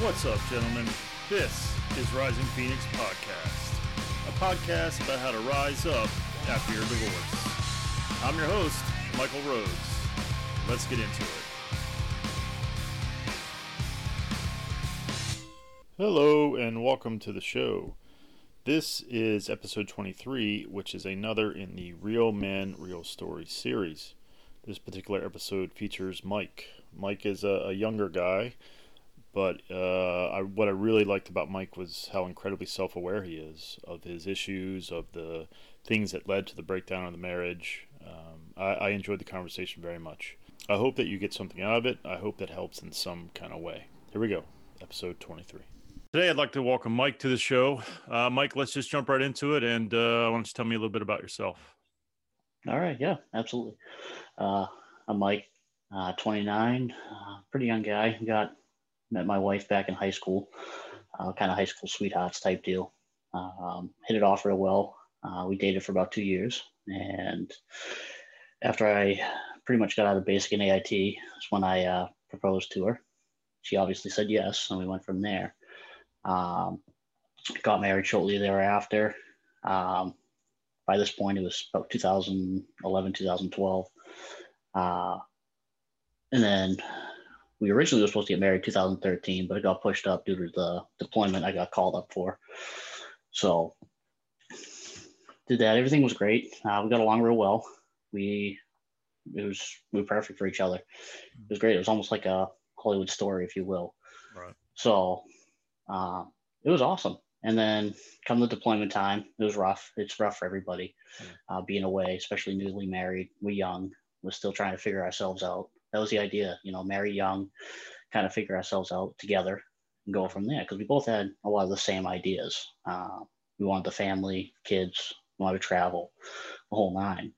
What's up, gentlemen? This is Rising Phoenix Podcast, a podcast about how to rise up after your divorce. I'm your host, Michael Rhodes. Let's get into it. Hello, and welcome to the show. This is episode 23, which is another in the Real Men, Real Story series. This particular episode features Mike. Mike is a, a younger guy but uh, I, what I really liked about Mike was how incredibly self aware he is of his issues, of the things that led to the breakdown of the marriage. Um, I, I, enjoyed the conversation very much. I hope that you get something out of it. I hope that helps in some kind of way. Here we go, episode 23. Today, I'd like to welcome Mike to the show. Uh, Mike, let's just jump right into it. And uh, why don't you tell me a little bit about yourself? All right. Yeah, absolutely. Uh, I'm Mike, uh, 29, uh, pretty young guy. Got met my wife back in high school, uh, kind of high school sweethearts type deal. Um, hit it off real well. Uh, we dated for about two years, and after I pretty much got out of basic and AIT, is when I uh, proposed to her. She obviously said yes, and we went from there. Um, got married shortly thereafter. Um, by this point, it was about 2011, 2012. Uh, and then we originally were supposed to get married 2013, but it got pushed up due to the deployment I got called up for. So did that. Everything was great. Uh, we got along real well. We it was we were perfect for each other. It was great. It was almost like a Hollywood story, if you will. Right. So uh, it was awesome. And then come the deployment time, it was rough. It's rough for everybody uh, being away, especially newly married. We're young. We're still trying to figure ourselves out that was the idea, you know, marry young, kind of figure ourselves out together and go from there because we both had a lot of the same ideas. Uh, we wanted the family, kids, wanted to travel, the whole nine.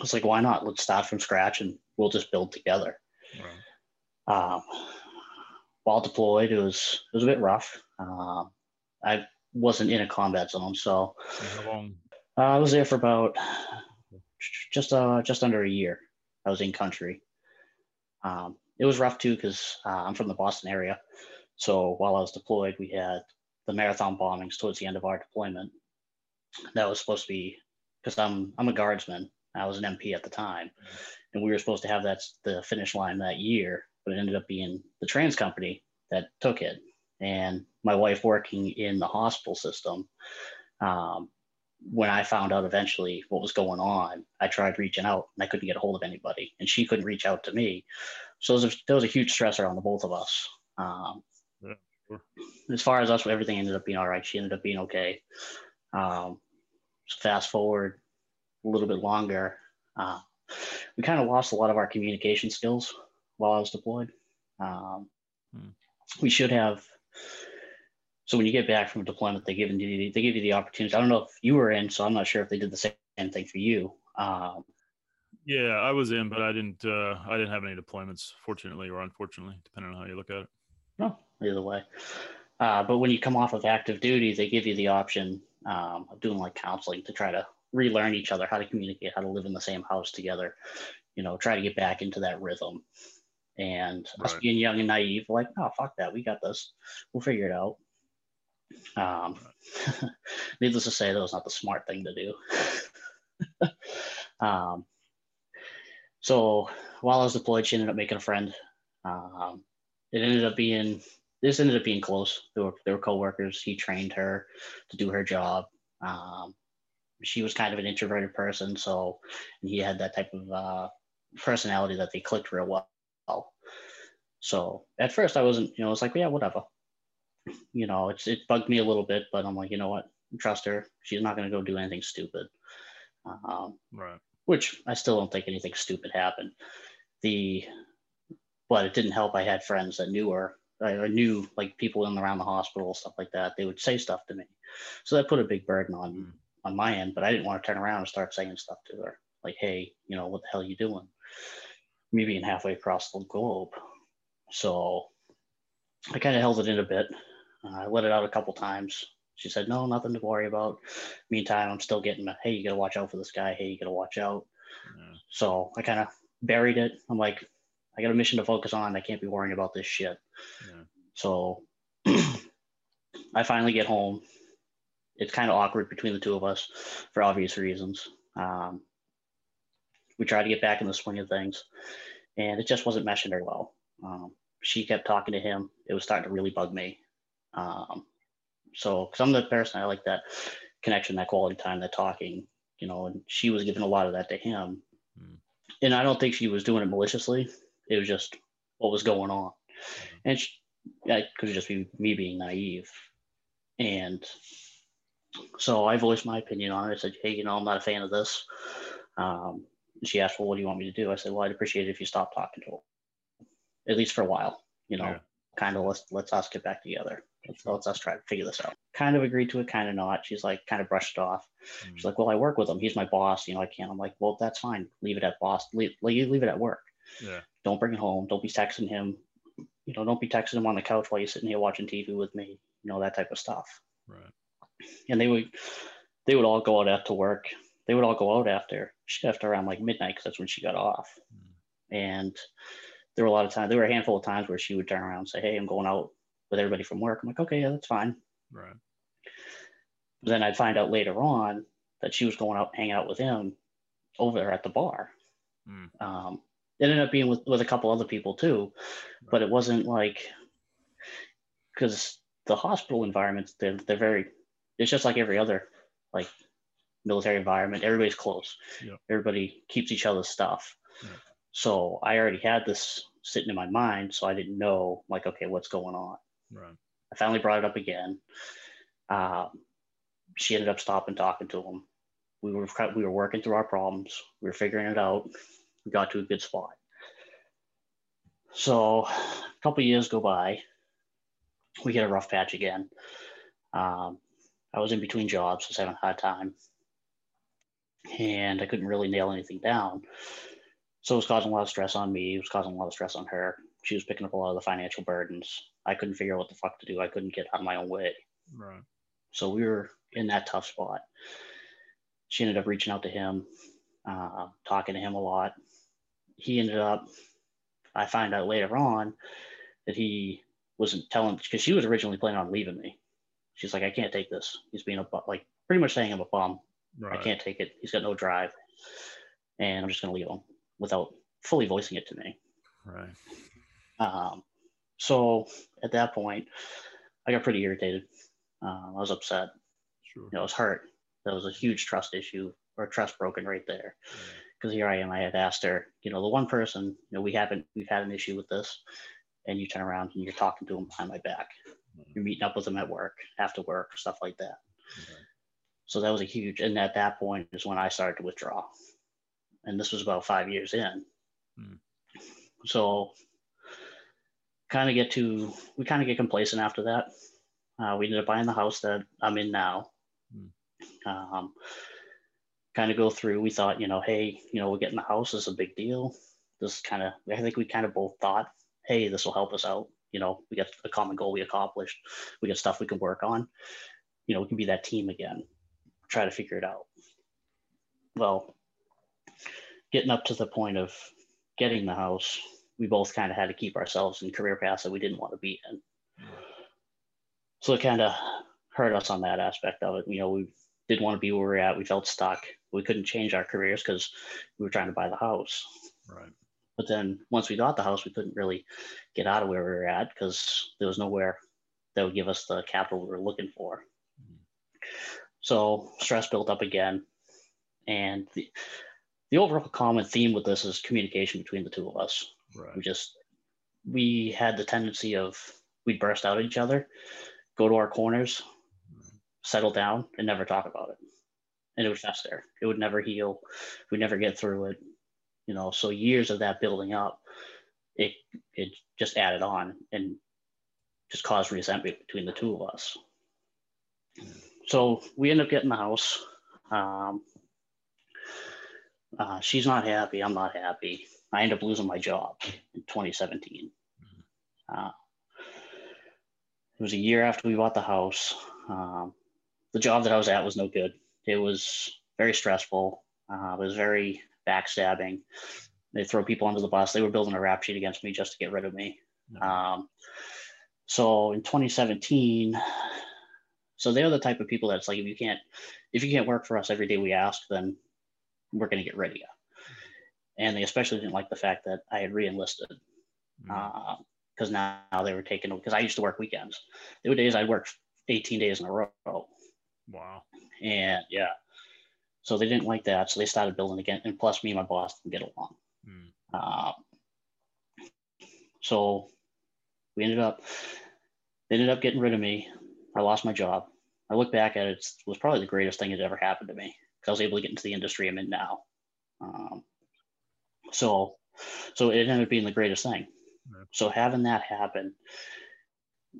It's like, why not? Let's start from scratch and we'll just build together. Right. Um, while deployed, it was it was a bit rough. Uh, I wasn't in a combat zone, so uh, I was there for about just uh, just under a year. I was in country. Um, it was rough too because uh, I'm from the Boston area. So while I was deployed, we had the marathon bombings towards the end of our deployment. That was supposed to be because I'm I'm a guardsman. I was an MP at the time, and we were supposed to have that the finish line that year, but it ended up being the trans company that took it. And my wife working in the hospital system, um, when I found out eventually what was going on, I tried reaching out and I couldn't get a hold of anybody, and she couldn't reach out to me. So there was a, there was a huge stressor on the both of us. Um, yeah, sure. As far as us, everything ended up being all right. She ended up being okay. Um, fast forward a little bit longer, uh, we kind of lost a lot of our communication skills while I was deployed. Um, hmm. We should have so when you get back from a deployment, they give you they give you the opportunity. I don't know if you were in, so I'm not sure if they did the same thing for you. Um, yeah, I was in, but I didn't. Uh, I didn't have any deployments, fortunately or unfortunately, depending on how you look at it. No, either way. Uh, but when you come off of active duty, they give you the option um, of doing like counseling to try to relearn each other, how to communicate, how to live in the same house together. You know, try to get back into that rhythm. And right. us being young and naive, like, oh fuck that, we got this. We'll figure it out. Um, needless to say, that was not the smart thing to do. um, so while I was deployed, she ended up making a friend. Um, it ended up being this ended up being close. They were they were coworkers. He trained her to do her job. Um, she was kind of an introverted person, so he had that type of uh, personality that they clicked real well. So at first, I wasn't, you know, I was like, yeah, whatever you know, it's it bugged me a little bit, but I'm like, you know what, trust her. She's not going to go do anything stupid. Um, right. Which I still don't think anything stupid happened. The, but it didn't help. I had friends that knew her. I knew like people in around the hospital, stuff like that. They would say stuff to me, so that put a big burden on mm. on my end. But I didn't want to turn around and start saying stuff to her, like, "Hey, you know, what the hell are you doing?" Me being halfway across the globe, so I kind of held it in a bit. Uh, I let it out a couple times. She said, no, nothing to worry about. Meantime, I'm still getting, hey, you got to watch out for this guy. Hey, you got to watch out. Yeah. So I kind of buried it. I'm like, I got a mission to focus on. I can't be worrying about this shit. Yeah. So I finally get home. It's kind of awkward between the two of us for obvious reasons. Um, we tried to get back in the swing of things, and it just wasn't meshing very well. Um, she kept talking to him. It was starting to really bug me. Um, so, because I'm the person I like that connection, that quality time, that talking, you know, and she was giving a lot of that to him. Mm. And I don't think she was doing it maliciously. It was just what was going on. Mm. And she, that could just be me being naive. And so I voiced my opinion on it. I said, hey, you know, I'm not a fan of this. Um, she asked, well, what do you want me to do? I said, well, I'd appreciate it if you stopped talking to her, at least for a while, you know, yeah. kind of let's, let's us get back together. Let's, let's us try to figure this out. Kind of agreed to it, kind of not. She's like, kind of brushed it off. Mm-hmm. She's like, well, I work with him. He's my boss. You know, I can't. I'm like, well, that's fine. Leave it at boss. Leave, leave it at work. Yeah. Don't bring it home. Don't be texting him. You know, don't be texting him on the couch while you're sitting here watching TV with me. You know, that type of stuff. Right. And they would, they would all go out after work. They would all go out after shift around like midnight because that's when she got off. Mm-hmm. And there were a lot of times, there were a handful of times where she would turn around and say, Hey, I'm going out with everybody from work. I'm like, okay, yeah, that's fine. Right. Then I'd find out later on that she was going out hanging out with him over there at the bar. Mm. Um, it ended up being with, with a couple other people too, right. but it wasn't like because the hospital environments they're, they're very it's just like every other like military environment everybody's close yep. everybody keeps each other's stuff yep. so i already had this sitting in my mind so i didn't know like okay what's going on Right. I finally brought it up again. Um, she ended up stopping talking to him. We were we were working through our problems. We were figuring it out. We got to a good spot. So a couple years go by. We get a rough patch again. Um, I was in between jobs, was having a hard time, and I couldn't really nail anything down. So it was causing a lot of stress on me. It was causing a lot of stress on her. She was picking up a lot of the financial burdens. I couldn't figure out what the fuck to do. I couldn't get out of my own way. Right. So we were in that tough spot. She ended up reaching out to him, uh, talking to him a lot. He ended up, I find out later on that he wasn't telling, because she was originally planning on leaving me. She's like, I can't take this. He's being a, like, pretty much saying I'm a bum. Right. I can't take it. He's got no drive. And I'm just going to leave him without fully voicing it to me. Right. Um, so at that point, I got pretty irritated. Um, I was upset. Sure. You know, I was hurt. That was a huge trust issue or trust broken right there. Because here I am, I had asked her, you know, the one person, you know, we haven't, we've had an issue with this, and you turn around and you're talking to him behind my back. Mm-hmm. You're meeting up with him at work, after work, stuff like that. So that was a huge, and at that point is when I started to withdraw. And this was about five years in. Mm. So kind of get to we kind of get complacent after that. Uh, we ended up buying the house that I'm in now. Mm. Um, kind of go through. We thought, you know, hey, you know, we're getting the house this is a big deal. This kind of I think we kind of both thought, hey, this will help us out. You know, we got a common goal we accomplished. We got stuff we can work on. You know, we can be that team again. Try to figure it out. Well, getting up to the point of getting the house, we both kind of had to keep ourselves in career paths that we didn't want to be in. So it kind of hurt us on that aspect of it. You know, we didn't want to be where we are at. We felt stuck. We couldn't change our careers because we were trying to buy the house. Right. But then once we got the house, we couldn't really get out of where we were at because there was nowhere that would give us the capital we were looking for. Mm-hmm. So stress built up again. And the, the overall common theme with this is communication between the two of us. Right. We just we had the tendency of we'd burst out at each other, go to our corners, settle down, and never talk about it. And it would fester. It would never heal. We'd never get through it. You know, so years of that building up, it it just added on and just caused resentment between the two of us. So we end up getting the house. Um, uh, she's not happy. I'm not happy. I ended up losing my job in 2017. Uh, it was a year after we bought the house. Um, the job that I was at was no good. It was very stressful. Uh, it was very backstabbing. They throw people under the bus. They were building a rap sheet against me just to get rid of me. Um, So in 2017, so they're the type of people that's like, if you can't, if you can't work for us every day we ask, then we're going to get rid of you. And they especially didn't like the fact that I had re-enlisted because mm. uh, now, now they were taking because I used to work weekends. There were days I'd work 18 days in a row. Wow. And yeah, so they didn't like that. So they started building again. And plus, me and my boss didn't get along. Mm. Uh, so we ended up, they ended up getting rid of me. I lost my job. I look back at it, it was probably the greatest thing that ever happened to me because I was able to get into the industry I'm in now. Um, so, so it ended up being the greatest thing. So having that happen,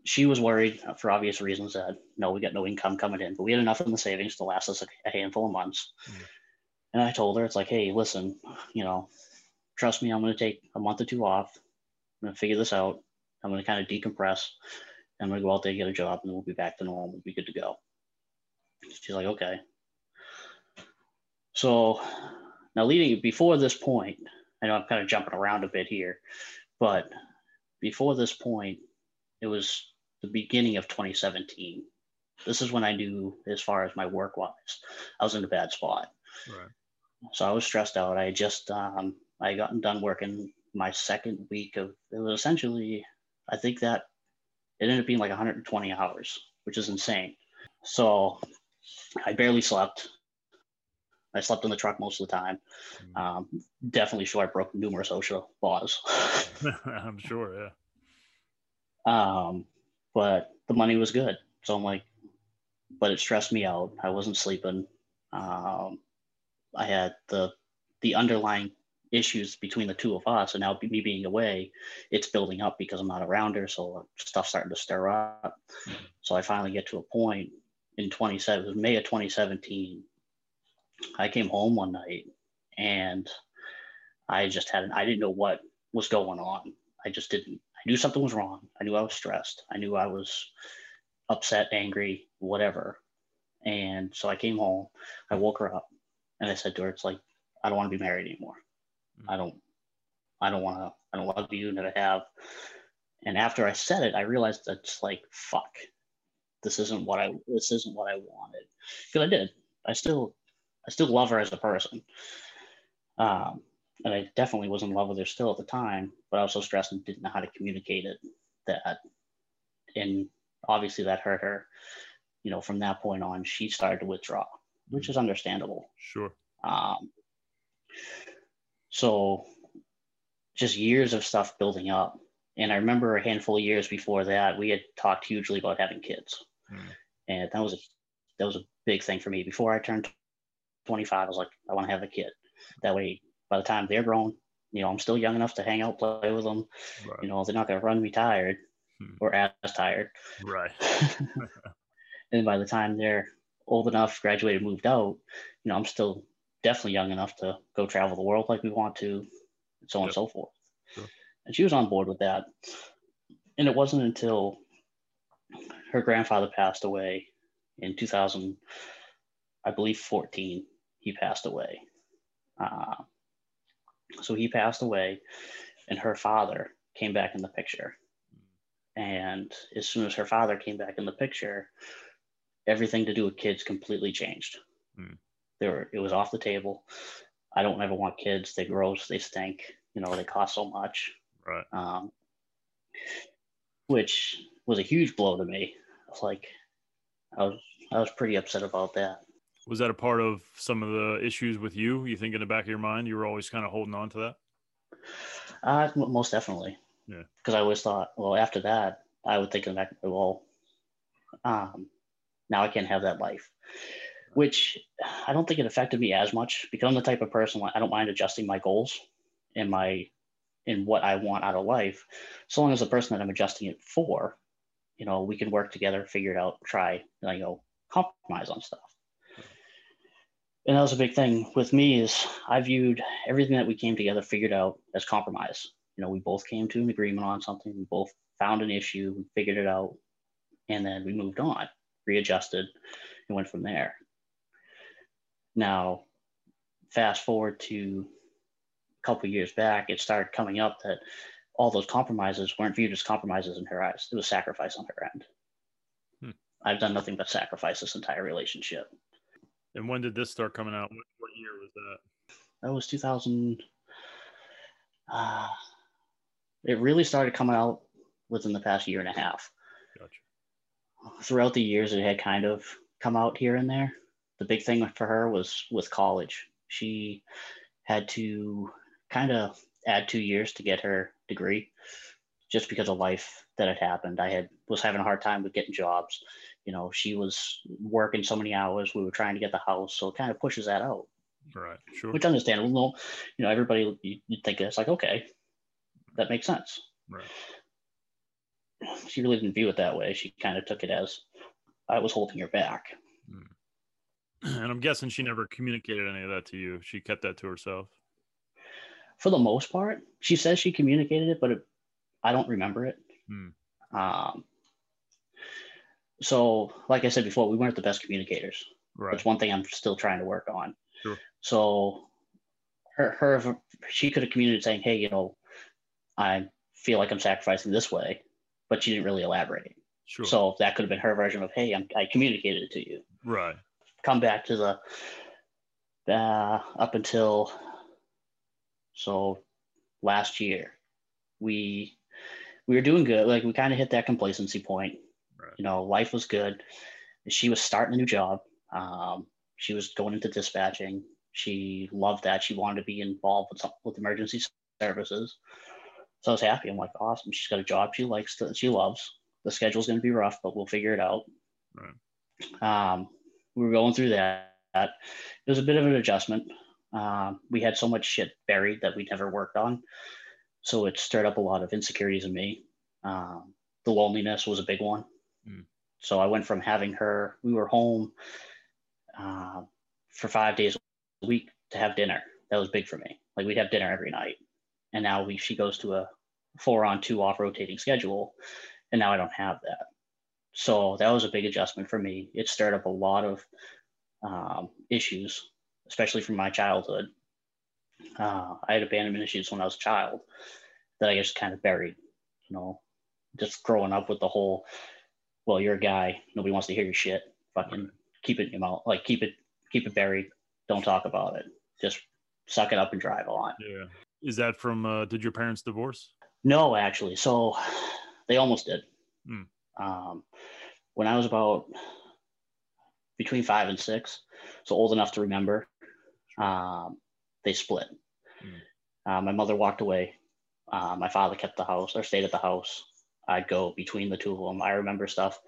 she was worried for obvious reasons that no, we got no income coming in, but we had enough in the savings to last us a, handful of months. And I told her, it's like, hey, listen, you know, trust me, I'm going to take a month or two off. I'm going to figure this out. I'm going to kind of decompress. I'm going to go out there, and get a job, and we'll be back to normal. We'll be good to go. She's like, okay. So now, leading before this point, I know I'm kind of jumping around a bit here, but before this point, it was the beginning of 2017. This is when I knew, as far as my work wise, I was in a bad spot. Right. So I was stressed out. I just um, I gotten done working my second week of it was essentially I think that it ended up being like 120 hours, which is insane. So I barely slept. I slept in the truck most of the time. Mm. Um, definitely sure I broke numerous OSHA laws. I'm sure, yeah. Um, but the money was good. So I'm like, but it stressed me out. I wasn't sleeping. Um, I had the the underlying issues between the two of us, and now me being away, it's building up because I'm not around her. So stuff's starting to stir up. Mm-hmm. So I finally get to a point in 27 May of 2017. I came home one night and I just had I didn't know what was going on. I just didn't I knew something was wrong. I knew I was stressed. I knew I was upset, angry, whatever. And so I came home, I woke her up and I said to her, it's like, I don't want to be married anymore. I don't, I don't want to, I don't love you that I have. And after I said it, I realized that's like, fuck, this isn't what I, this isn't what I wanted. Cause I did, I still, I still love her as a person. Um, and I definitely was in love with her still at the time, but I was so stressed and didn't know how to communicate it that, and obviously that hurt her. You know, from that point on, she started to withdraw, which is understandable. Sure. Um, so just years of stuff building up. And I remember a handful of years before that, we had talked hugely about having kids. Mm. And that was a that was a big thing for me. Before I turned 25, I was like, I want to have a kid. That way by the time they're grown, you know, I'm still young enough to hang out, play with them. Right. You know, they're not going to run me tired hmm. or as tired. Right. and by the time they're old enough, graduated, moved out, you know, I'm still definitely young enough to go travel the world like we want to, and so on yep. and so forth. Sure. And she was on board with that. And it wasn't until her grandfather passed away in 2000, I believe 14, he passed away. Uh, so he passed away, and her father came back in the picture. And as soon as her father came back in the picture, everything to do with kids completely changed. Mm. There, it was off the table. I don't ever want kids. They gross. They stink. You know, they cost so much. Right. Um, which was a huge blow to me. It's like I was I was pretty upset about that was that a part of some of the issues with you? You think in the back of your mind you were always kind of holding on to that? Uh, most definitely. Yeah. Because I always thought, well, after that, I would think in the back, well, um, now I can't have that life, which I don't think it affected me as much because I'm the type of person I don't mind adjusting my goals and my in what I want out of life, so long as the person that I'm adjusting it for, you know, we can work together, figure it out, try, you know, compromise on stuff and that was a big thing with me is I viewed everything that we came together figured out as compromise. You know, we both came to an agreement on something. We both found an issue, we figured it out, and then we moved on, readjusted, and went from there. Now, fast forward to a couple years back, it started coming up that all those compromises weren't viewed as compromises in her eyes. It was sacrifice on her end. Hmm. I've done nothing but sacrifice this entire relationship. And when did this start coming out? What, what year was that? That was 2000. Uh, it really started coming out within the past year and a half. Gotcha. Throughout the years, it had kind of come out here and there. The big thing for her was with college. She had to kind of add two years to get her degree just because of life that had happened. I had was having a hard time with getting jobs. You know, she was working so many hours. We were trying to get the house, so it kind of pushes that out. Right. Sure. Which understandable. No, you know, everybody you, you think it's like okay, that makes sense. Right. She really didn't view it that way. She kind of took it as I was holding her back. And I'm guessing she never communicated any of that to you. She kept that to herself. For the most part, she says she communicated it, but it, I don't remember it. Hmm. Um, so, like I said before, we weren't the best communicators. Right. That's one thing I'm still trying to work on. Sure. So, her, her, she could have communicated saying, "Hey, you know, I feel like I'm sacrificing this way," but she didn't really elaborate. Sure. So that could have been her version of, "Hey, I'm, I communicated it to you." right. Come back to the uh, up until so last year, we we were doing good. Like we kind of hit that complacency point. You know, life was good. She was starting a new job. Um, she was going into dispatching. She loved that. She wanted to be involved with some, with emergency services. So I was happy. I'm like, awesome. She's got a job she likes. To, she loves. The schedule's going to be rough, but we'll figure it out. Right. Um, we were going through that. It was a bit of an adjustment. Um, we had so much shit buried that we never worked on. So it stirred up a lot of insecurities in me. Um, the loneliness was a big one. Mm. So I went from having her, we were home uh, for five days a week to have dinner. That was big for me. Like we'd have dinner every night. And now we, she goes to a four on two off rotating schedule. And now I don't have that. So that was a big adjustment for me. It stirred up a lot of um, issues, especially from my childhood. Uh, I had abandonment issues when I was a child that I just kind of buried, you know, just growing up with the whole, well, you're a guy, nobody wants to hear your shit. Fucking keep it in your mouth, like keep it, keep it buried. Don't talk about it. Just suck it up and drive on. Yeah. Is that from? Uh, did your parents divorce? No, actually. So they almost did. Hmm. Um, when I was about between five and six, so old enough to remember, um, they split. Hmm. Uh, my mother walked away. Uh, my father kept the house or stayed at the house. I'd go between the two of them. I remember stuff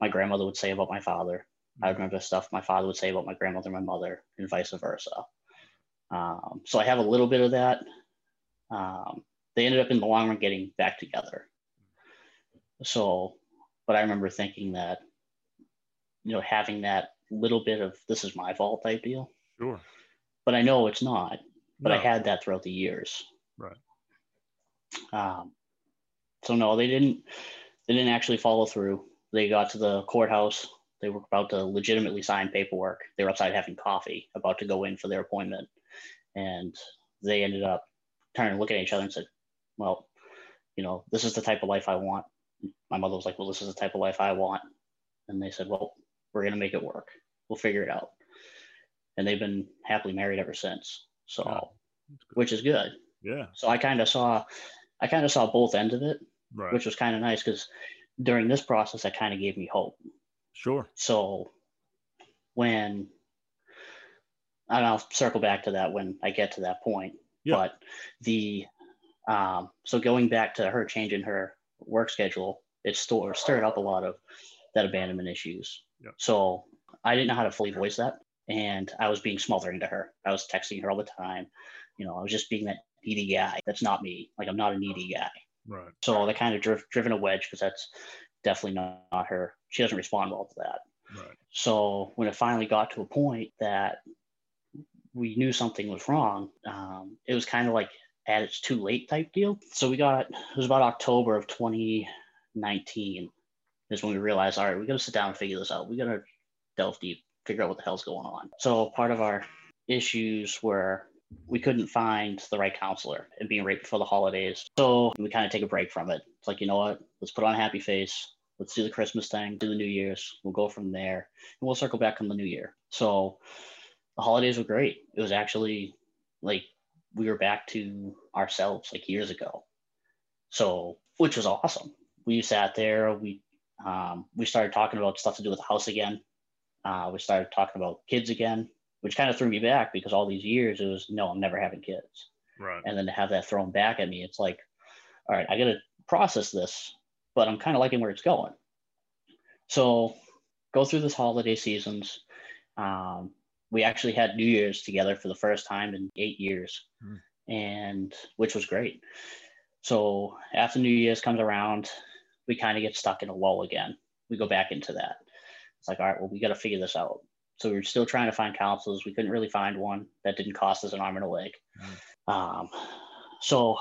my grandmother would say about my father. I remember stuff my father would say about my grandmother and my mother, and vice versa. Um, so I have a little bit of that. Um, they ended up in the long run getting back together. So, but I remember thinking that, you know, having that little bit of this is my fault type deal. Sure. But I know it's not. But I had that throughout the years. Right. Um, so no, they didn't. They didn't actually follow through. They got to the courthouse. They were about to legitimately sign paperwork. They were outside having coffee, about to go in for their appointment, and they ended up turning and looking at each other and said, "Well, you know, this is the type of life I want." My mother was like, "Well, this is the type of life I want," and they said, "Well, we're gonna make it work. We'll figure it out." And they've been happily married ever since. So, Wow. Which is good. Yeah. So I kind of saw, I kind of saw both ends of it, Right. which was kind of nice because during this process, that kind of gave me hope. sure. So when, and I'll circle back to that when I get to that point. Yeah. But the, um, so going back to her changing her work schedule, it stir, stirred up a lot of that abandonment issues. Yeah. So I didn't know how to fully voice that. And I was being smothering to her. I was texting her all the time. You know, I was just being that needy guy. That's not me. Like, I'm not a needy guy. Right. So that kind of driv- driven a wedge because that's definitely not, not her. She doesn't respond well to that. Right. So when it finally got to a point that we knew something was wrong, um, it was kind of like at its too late type deal. So we got it was about October of 2019 is when we realized, all right, we got to sit down and figure this out. We got to delve deep, figure out what the hell's going on. So part of our issues were we couldn't find the right counselor and being right before the holidays. So we kind of take a break from it. It's like, you know what? Let's put on a happy face. Let's do the Christmas thing, do the New Year's. We'll go from there and we'll circle back on the New Year. So the holidays were great. It was actually like we were back to ourselves like years ago. So, which was awesome. We sat there, we um, we started talking about stuff to do with the house again. Uh, we started talking about kids again which kind of threw me back because all these years it was no, I'm never having kids. Right. And then to have that thrown back at me, it's like, all right, I got to process this, but I'm kind of liking where it's going. So go through this holiday seasons. Um, we actually had New Year's together for the first time in eight years, mm. and which was great. So after New Year's comes around, we kind of get stuck in a lull again. We go back into that. It's like, all right, well, we got to figure this out. So we were still trying to find counselors. We couldn't really find one that didn't cost us an arm and a leg. Mm. Um, so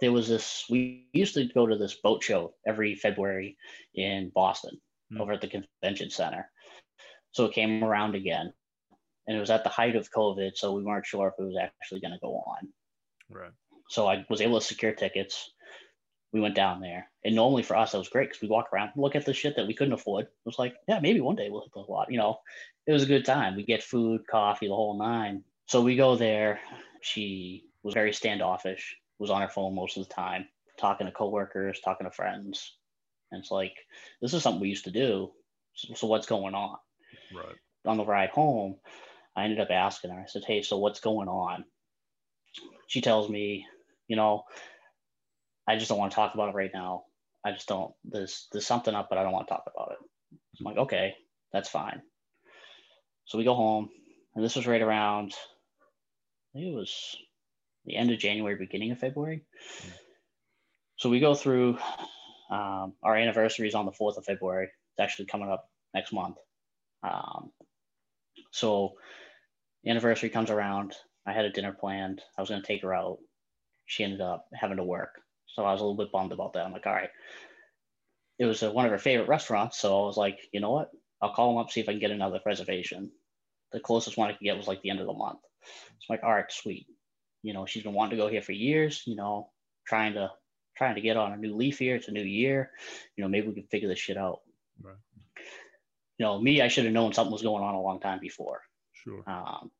there was this, we used to go to this boat show every February in Boston mm. over at the convention center. So it came around again. And it was at the height of COVID. So we weren't sure if it was actually going to go on. Right. So I was able to secure tickets we went down there. And normally for us, that was great because we walk around, look at the shit that we couldn't afford. It was like, yeah, maybe one day we'll hit the lot. You know, it was a good time. We get food, coffee, the whole nine. So we go there. She was very standoffish, was on her phone most of the time, talking to coworkers, talking to friends. And it's like, this is something we used to do. So, so what's going on? Right. On the ride home, I ended up asking her, I said, hey, so what's going on? She tells me, you know, I just don't want to talk about it right now. I just don't. There's there's something up, but I don't want to talk about it. I'm like, okay, that's fine. So we go home, and this was right around. I think it was the end of January, beginning of February. Mm-hmm. So we go through. Um, our anniversary is on the fourth of February. It's actually coming up next month. Um, so the anniversary comes around. I had a dinner planned. I was going to take her out. She ended up having to work. So I was a little bit bummed about that. I'm like, all right. It was one of her favorite restaurants. So I was like, you know what? I'll call them up, see if I can get another reservation. The closest one I could get was like the end of the month. So I'm like, all right, sweet. You know, she's been wanting to go here for years, you know, trying to trying to get on a new leaf here. It's a new year. You know, maybe we can figure this shit out. Right. You know, me, I should have known something was going on a long time before. Sure. Um,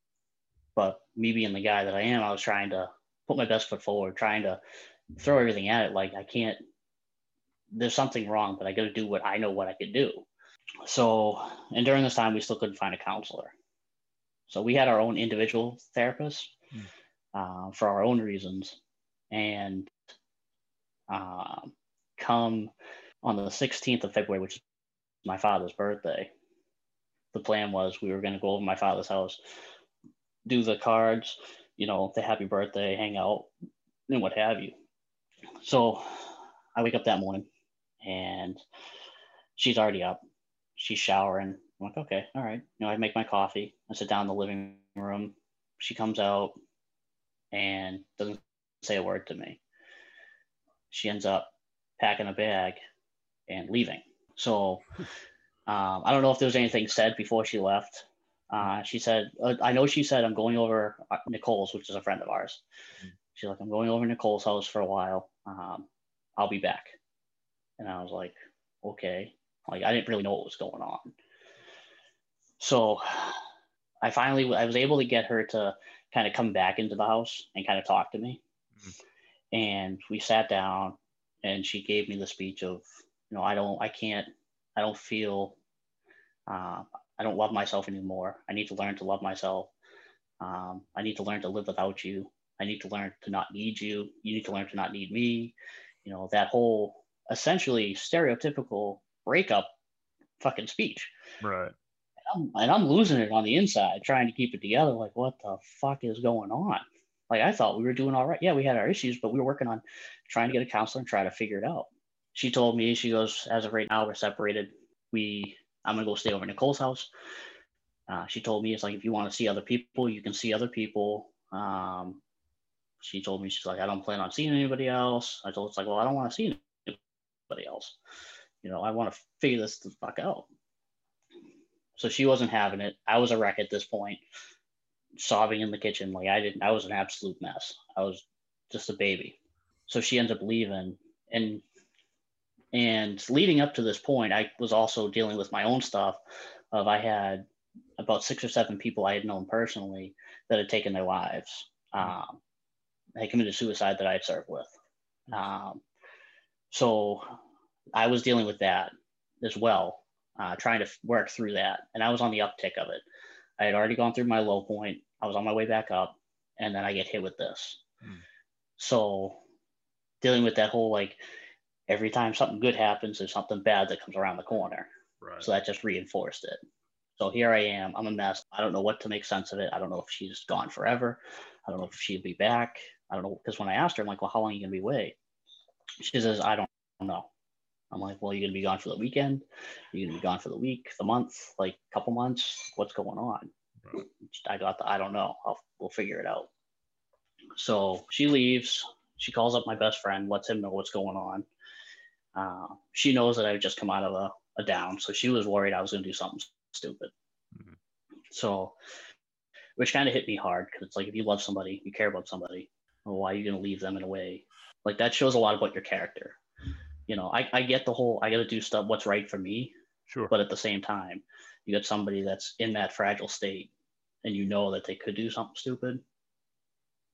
but me being the guy that I am, I was trying to put my best foot forward, trying to throw everything at it. Like I can't. There's something wrong, but I got to do what I know what I could do. So, and during this time, we still couldn't find a counselor. So we had our own individual therapist mm. uh, for our own reasons, and uh, come on the 16th of February, which is my father's birthday. The plan was we were going to go over my father's house, do the cards, you know, the happy birthday, hang out, and what have you. So I wake up that morning and she's already up. She's showering. I'm like, okay, all right. You know, I make my coffee. I sit down in the living room. She comes out and doesn't say a word to me. She ends up packing a bag and leaving. So um, I don't know if there was anything said before she left. Uh, she said, uh, I know she said, I'm going over uh, Nicole's, which is a friend of ours. She's like, I'm going over Nicole's house for a while. Um, I'll be back. And I was like, okay. Like I didn't really know what was going on. So I finally I was able to get her to kind of come back into the house and kind of talk to me. Mm-hmm. And we sat down and she gave me the speech of, you know, I don't I can't I don't feel uh, I don't love myself anymore. I need to learn to love myself. Um, I need to learn to live without you. I need to learn to not need you. You need to learn to not need me. You know, that whole essentially stereotypical breakup fucking speech. Right. And I'm, and I'm losing it on the inside, trying to keep it together. Like, what the fuck is going on? Like, I thought we were doing all right. Yeah, we had our issues, but we were working on trying to get a counselor and try to figure it out. She told me, she goes, as of right now, we're separated. We, I'm gonna go stay over Nicole's house. Uh, she told me it's like if you want to see other people, you can see other people. Um, she told me she's like, I don't plan on seeing anybody else. I told her, it's like, well, I don't want to see anybody else. You know, I want to figure this the fuck out. So she wasn't having it. I was a wreck at this point. sobbing in the kitchen. Like I didn't, I was an absolute mess. I was just a baby. So she ends up leaving and and leading up to this point, I was also dealing with my own stuff of I had about six or seven people I had known personally that had taken their lives. Um, they committed suicide that I had served with. Um, so I was dealing with that as well, uh, trying to work through that. And I was on the uptick of it. I had already gone through my low point. I was on my way back up, and then I get hit with this. Mm. So dealing with that whole like every time something good happens, there's something bad that comes around the corner. Right. So that just reinforced it. So here I am. I'm a mess. I don't know what to make sense of it. I don't know if she's gone forever. I don't know if she'll be back. I don't know. Because when I asked her, I'm like, well, how long are you going to be away? She says, I don't know. I'm like, well, you're going to be gone for the weekend. You're going to be gone for the week, the month, like a couple months. What's going on? Right. I got the, I don't know. I'll, we'll figure it out. So she leaves. She calls up my best friend, lets him know what's going on. Uh, she knows that I've just come out of a, a, down, so she was worried I was going to do something stupid. Mm-hmm. So, which kind of hit me hard because it's like if you love somebody, you care about somebody, well, why are you going to leave them in a way? Like that shows a lot about your character. You know, I, I get the whole I got to do stuff what's right for me. Sure. But at the same time, you got somebody that's in that fragile state, and you know that they could do something stupid.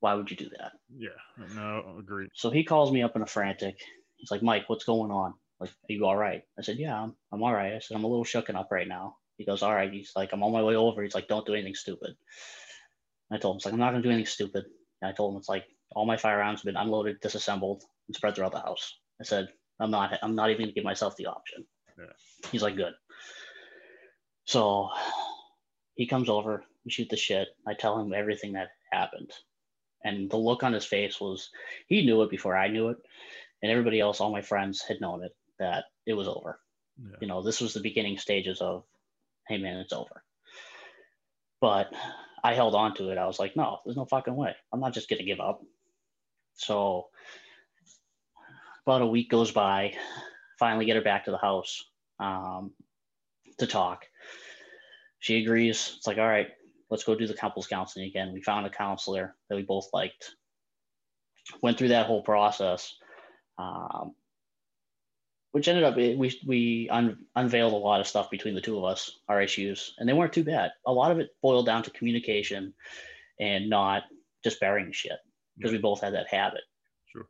Why would you do that? Yeah, no, agree. So he calls me up in a frantic. He's like, Mike, what's going on? Like, are you all right? I said, yeah, I'm, I'm all right. I said, I'm a little shooken up right now. He goes, all right. He's like, I'm on my way over. He's like, don't do anything stupid. I told him, it's like, I'm not going to do anything stupid. And I told him, it's like, all my firearms have been unloaded, disassembled, and spread throughout the house. I said, I'm not, I'm not even going to give myself the option. Yeah. He's like, good. So he comes over, we shoot the shit. I tell him everything that happened. And the look on his face was, he knew it before I knew it and everybody else, all my friends had known it that it was over. Yeah. You know, this was the beginning stages of, hey man, it's over. But I held on to it. I was like, no, there's no fucking way. I'm not just gonna give up. So about a week goes by. Finally, get her back to the house um, to talk. She agrees. It's like, all right, let's go do the couples counseling again. We found a counselor that we both liked. Went through that whole process um, which ended up we we un, unveiled a lot of stuff between the two of us, our issues, and they weren't too bad. A lot of it boiled down to communication and not just burying shit because we both had that habit. Sure.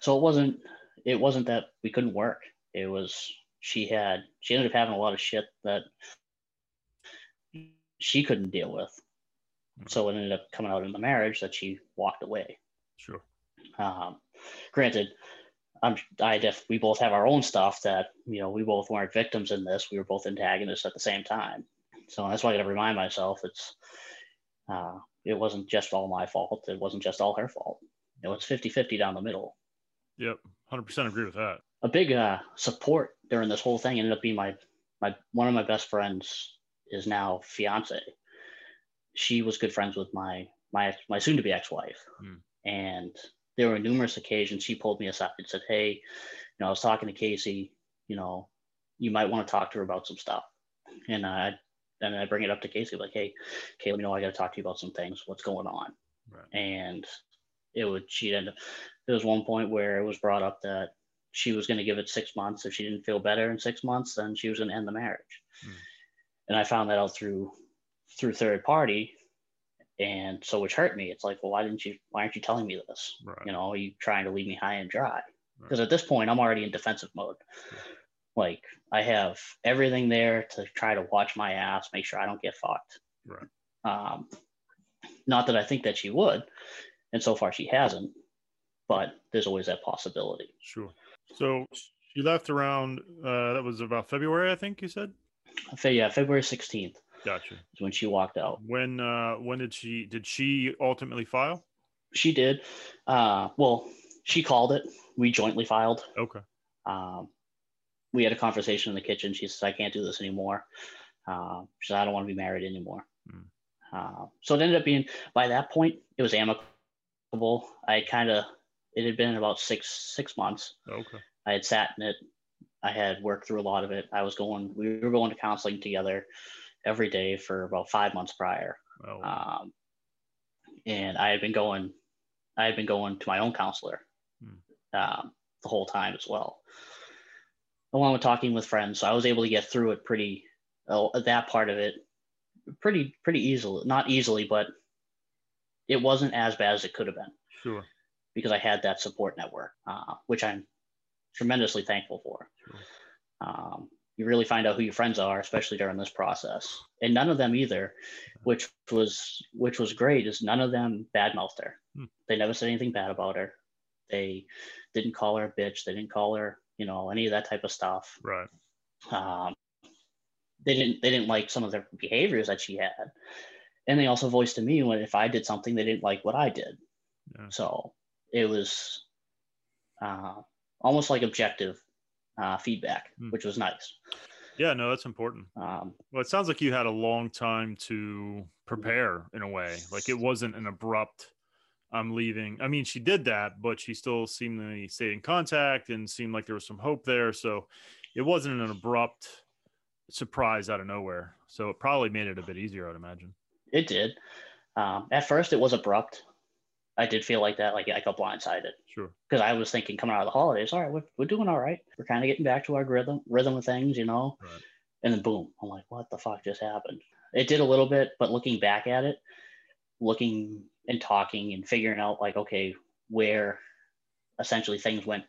So it wasn't it wasn't that we couldn't work. It was she had she ended up having a lot of shit that she couldn't deal with. Mm-hmm. So it ended up coming out in the marriage that she walked away. Sure. Um, granted, I'm, I def, we both have our own stuff that, you know, we both weren't victims in this. We were both antagonists at the same time. So that's why I got to remind myself it's, uh, it wasn't just all my fault. It wasn't just all her fault. You know, it's 50 50 down the middle. Yep. 100% agree with that. A big uh, support during this whole thing ended up being my, my, one of my best friends is now fiance. She was good friends with my, my, my soon to be ex wife. Mm. And there were numerous occasions she pulled me aside and said, Hey, you know, I was talking to Casey, you know, you might want to talk to her about some stuff. And I, and I bring it up to Casey, like, Hey, Kay, let me know. I got to talk to you about some things. What's going on? Right. And it would, she'd end up, there was one point where it was brought up that she was going to give it six months. If she didn't feel better in six months, then she was going to end the marriage. Mm. And I found that out through, through third party and so which hurt me it's like well why didn't you why aren't you telling me this right. you know are you trying to leave me high and dry because right. at this point i'm already in defensive mode like i have everything there to try to watch my ass make sure i don't get fucked right um not that i think that she would and so far she hasn't but there's always that possibility sure so she left around uh that was about february i think you said yeah february 16th Gotcha. Is when she walked out. When uh when did she did she ultimately file? She did. Uh well, she called it. We jointly filed. Okay. Um we had a conversation in the kitchen. She says, I can't do this anymore. Uh, she said, I don't want to be married anymore. Mm. Uh, so it ended up being, by that point, it was amicable. I kind of, it had been about six, six months. Okay. I had sat in it. I had worked through a lot of it. I was going, we were going to counseling together every day for about five months prior. Oh. Um, and I had been going, I had been going to my own counselor Hmm. um, the whole time as well, along with talking with friends. So I was able to get through it pretty, uh, that part of it, pretty pretty easily. Not easily, but it wasn't as bad as it could have been Sure. because I had that support network, uh, which I'm tremendously thankful for. Sure. Um, you really find out who your friends are, especially during this process, and none of them either, which was which was great. Is none of them badmouthed her. Hmm. They never said anything bad about her. They didn't call her a bitch. They didn't call her, you know, any of that type of stuff. Right. Um, they didn't they didn't like some of the behaviors that she had, and they also voiced to me when if I did something they didn't like what I did. Yeah. So it was uh, almost like objective uh, feedback, Hmm. which was nice. Yeah, no, that's important. Um, Well, it sounds like you had a long time to prepare in a way. Like it wasn't an abrupt I'm leaving. I mean, she did that, but she still seemingly stayed in contact and seemed like there was some hope there. So it wasn't an abrupt surprise out of nowhere. So it probably made it a bit easier, I'd imagine. it did. Um, at first, it was abrupt. I did feel like that, like I got blindsided Sure. because I was thinking coming out of the holidays, all right, we're, we're doing all right. We're kind of getting back to our rhythm, rhythm of things, you know. Right. And then boom, I'm like, what the fuck just happened? It did a little bit, but looking back at it, looking and talking and figuring out like, okay, where essentially things went,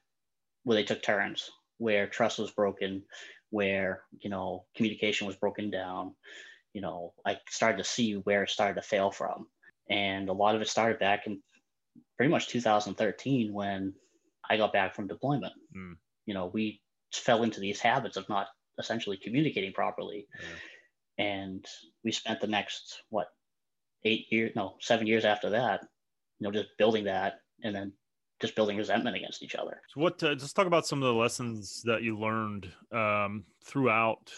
where they took turns, where trust was broken, where you know communication was broken down. You know, I started to see where it started to fail from, and a lot of it started back in pretty much 2013 when I got back from deployment. Mm. You know, we fell into these habits of not essentially communicating properly. And we spent the next, what, eight years, no, seven years after that, you know, just building that and then just building resentment against each other. So what? Uh, just talk about some of the lessons that you learned um, throughout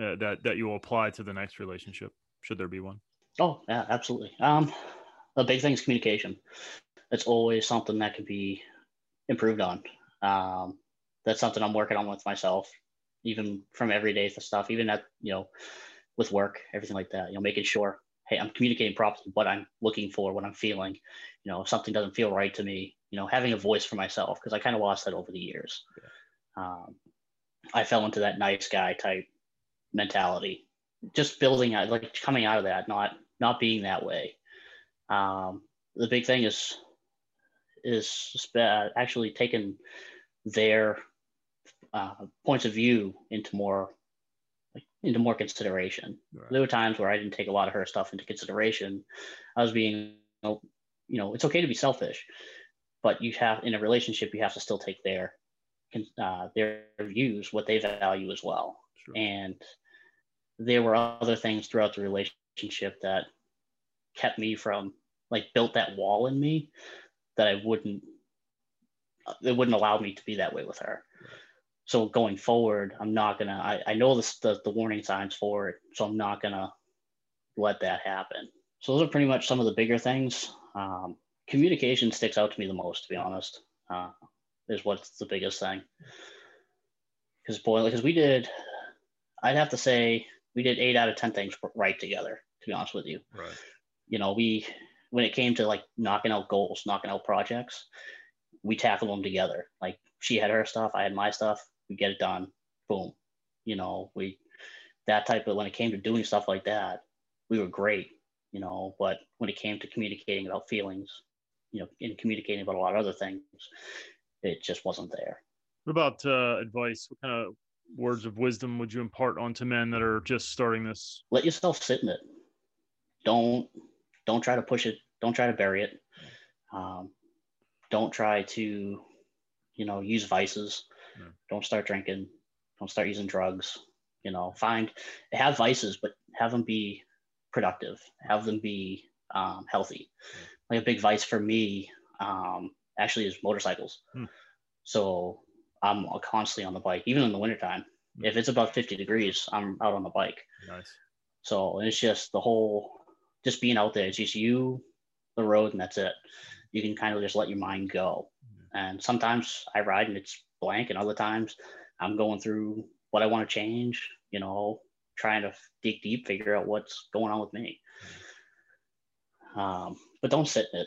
uh, that that you will apply to the next relationship, should there be one. Oh, yeah, absolutely. Um, the big thing is communication. It's always something that can be improved on. Um, that's something I'm working on with myself, even from everyday stuff, even at, you know, with work, everything like that, you know, making sure, hey, I'm communicating properly what I'm looking for, what I'm feeling. You know, if something doesn't feel right to me, you know, having a voice for myself, because I kind of lost that over the years. Um, I fell into that nice guy type mentality, just building out, like coming out of that, not not being that way. Um, the big thing is is sp- actually taking their uh, points of view into more into more consideration. Right. There were times where I didn't take a lot of her stuff into consideration. I was being, you know, it's okay to be selfish, but you have in a relationship you have to still take their uh, their views, what they value as well. Sure. And there were other things throughout the relationship that kept me from like built that wall in me that I wouldn't it wouldn't allow me to be that way with her. So going forward, I'm not gonna. I, I know this, the the warning signs for it, so I'm not gonna let that happen. So those are pretty much some of the bigger things. Um, communication sticks out to me the most, to be honest. Uh, is what's the biggest thing. Because boy, because we did, I'd have to say we did eight out of ten things right together. To be honest with you, Right. you know, we when it came to like knocking out goals, knocking out projects, we tackled them together. Like she had her stuff, I had my stuff. We get it done. Boom. You know, we that type of when it came to doing stuff like that, we were great. You know, but when it came to communicating about feelings, you know, and communicating about a lot of other things, it just wasn't there. What about uh, advice? What kind of words of wisdom would you impart onto men that are just starting this? Let yourself sit in it. Don't don't try to push it. Don't try to bury it. Um, don't try to, you know, use vices. Yeah. Don't start drinking. Don't start using drugs. You know, find have vices, but have them be productive. Have them be um, healthy. Like a big vice for me, um, actually, is motorcycles. Hmm. So I'm constantly on the bike, even in the wintertime. Hmm. If it's above 50 degrees, I'm out on the bike. Nice. So it's just the whole, just being out there. It's just you, the road, and that's it. You can kind of just let your mind go. And sometimes I ride and it's blank, and other times I'm going through what I want to change. You know, trying to dig deep, figure out what's going on with me. Um, but don't sit in it.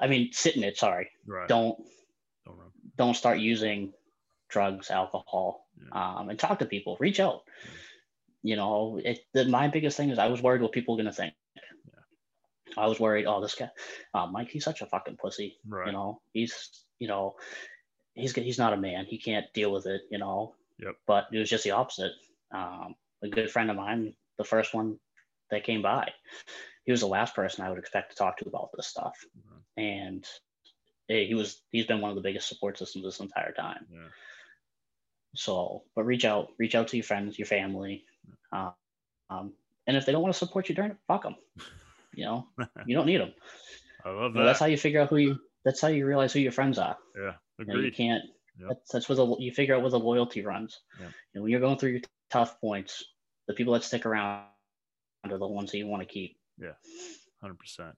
I mean, sit in it. Sorry. Right. Don't Don't run. don't start using drugs, alcohol, Yeah. um, and talk to people. Reach out. You know, it, the, my biggest thing is I was worried what people were gonna think. I was worried. Oh, this guy, uh, Mike, he's such a fucking pussy. Right. You know, he's you know, he's he's not a man. He can't deal with it. You know. Yep. But it was just the opposite. Um, a good friend of mine, the first one that came by, he was the last person I would expect to talk to about this stuff, Mhm. and eh, he was he's been one of the biggest support systems this entire time. Yeah. So, but reach out, reach out to your friends, your family, uh, um, and if they don't want to support you during it, fuck them. You know, you don't need them. I love You know, that. that's how you figure out who you. That's how you realize who your friends are. yeah. You, know, you can't. Yep. That's, that's where the you figure out where the loyalty runs. Yep. You know, when you're going through your tough points, the people that stick around are the ones that you want to keep. Yeah, Hundred percent.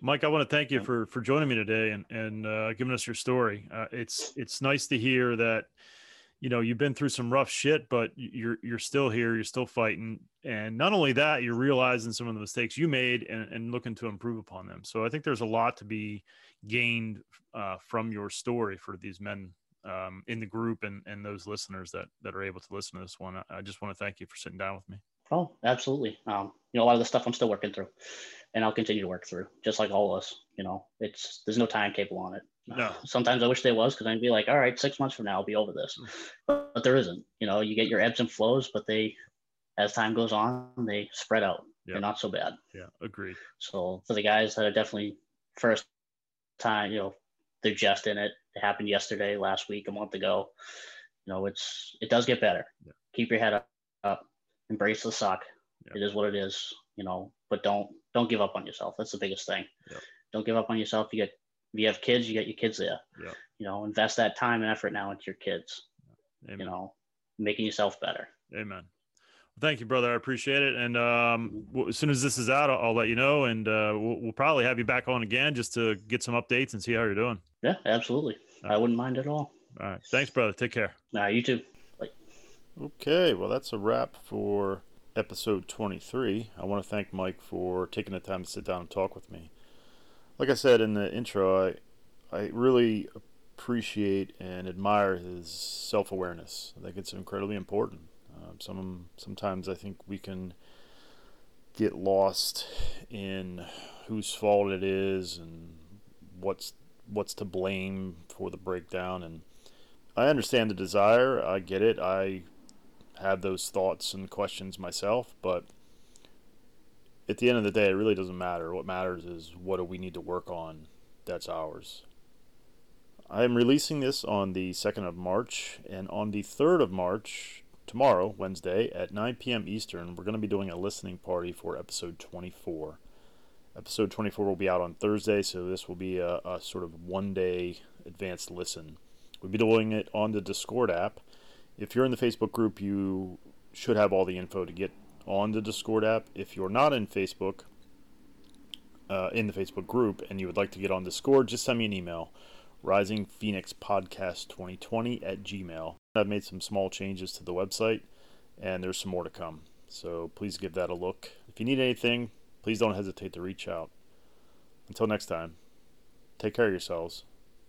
Mike, I want to thank you for for joining me today and and uh, giving us your story. Uh, it's it's nice to hear that you know you've been through some rough shit, but you're you're still here, you're still fighting, and not only that, you're realizing some of the mistakes you made and, and looking to improve upon them. So I think there's a lot to be gained uh, from your story for these men um, in the group and and those listeners that that are able to listen to this one. I, just want to thank you for sitting down with me. Oh, absolutely. Um, you know, a lot of the stuff I'm still working through, and I'll continue to work through, just like all of us. You know, it's there's no timetable on it. No. Sometimes I wish there was, because I'd be like, all right, six months from now I'll be over this, but, but there isn't. You know, you get your ebbs and flows, but they, as time goes on, they spread out. Yeah. They're not so bad. Yeah, agreed. So for the guys that are definitely first time, you know, they're just in it. It happened yesterday, last week, a month ago. You know, it's it does get better. Yeah. Keep your head up, up, embrace the suck. Yeah. It is what it is, you know, but don't don't give up on yourself. That's the biggest thing. Don't give up on yourself. You get if you have kids, you get your kids there. Yeah. You know, invest that time and effort now into your kids, Amen. you know, making yourself better. Amen. Well, thank you, brother. I appreciate it. And um, as soon as this is out, I'll, I'll let you know, and uh, we'll, we'll probably have you back on again just to get some updates and see how you're doing. Yeah, absolutely. I wouldn't mind at all. All right. Thanks, brother. Take care. Nah, you too. Okay. Well, that's a wrap for episode 23. I want to thank Mike for taking the time to sit down and talk with me. Like I said in the intro, I I really appreciate and admire his self awareness. I think it's incredibly important. Um, some sometimes I think we can get lost in whose fault it is and what's what's to blame for the breakdown and I understand the desire. I get it. I have those thoughts and questions myself, but at the end of the day, it really doesn't matter. What matters is what do we need to work on that's ours. I am releasing this on the 2nd of March, and on the 3rd of March, tomorrow, Wednesday, at 9 p.m. Eastern, we're going to be doing a listening party for episode 24. Episode 24 will be out on Thursday, so this will be a, a sort of one day advanced listen. We'll be doing it on the Discord app. If you're in the Facebook group, you should have all the info to get on the Discord app. If you're not in Facebook, uh, in the Facebook group, and you would like to get on Discord, just send me an email. Rising Phoenix Podcast 2020 at Gmail. I've made some small changes to the website, and there's some more to come. So please give that a look. If you need anything, please don't hesitate to reach out. Until next time, take care of yourselves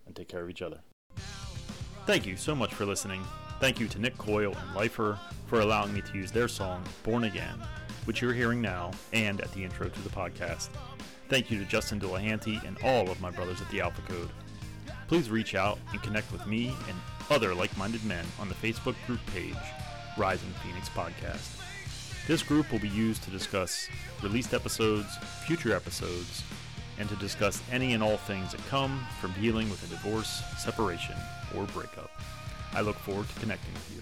and take care of each other. Thank you so much for listening. Thank you to Nick Coyle and Lifer for allowing me to use their song, Born Again, which you're hearing now and at the intro to the podcast. Thank you to Justin Delahanty and all of my brothers at the Alpha Code. Please reach out and connect with me and other like minded men on the Facebook group page, Rising Phoenix Podcast. This group will be used to discuss released episodes, future episodes, and to discuss any and all things that come from dealing with a divorce, separation, or breakup. I look forward to connecting with you.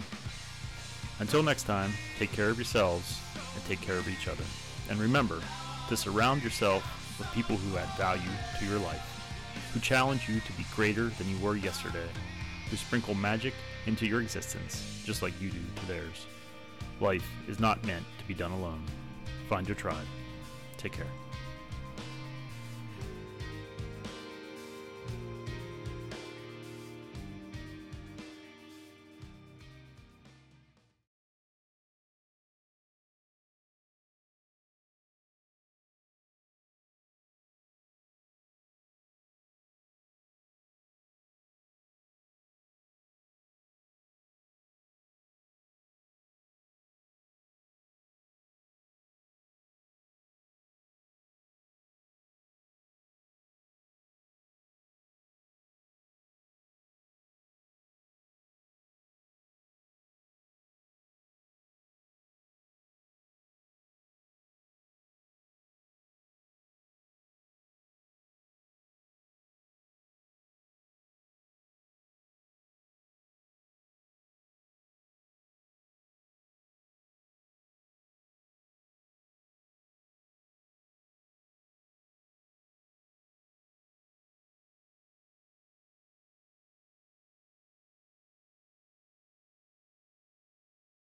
Until next time, take care of yourselves and take care of each other. And remember to surround yourself with people who add value to your life, who challenge you to be greater than you were yesterday, who sprinkle magic into your existence just like you do to theirs. Life is not meant to be done alone. Find your tribe. Take care.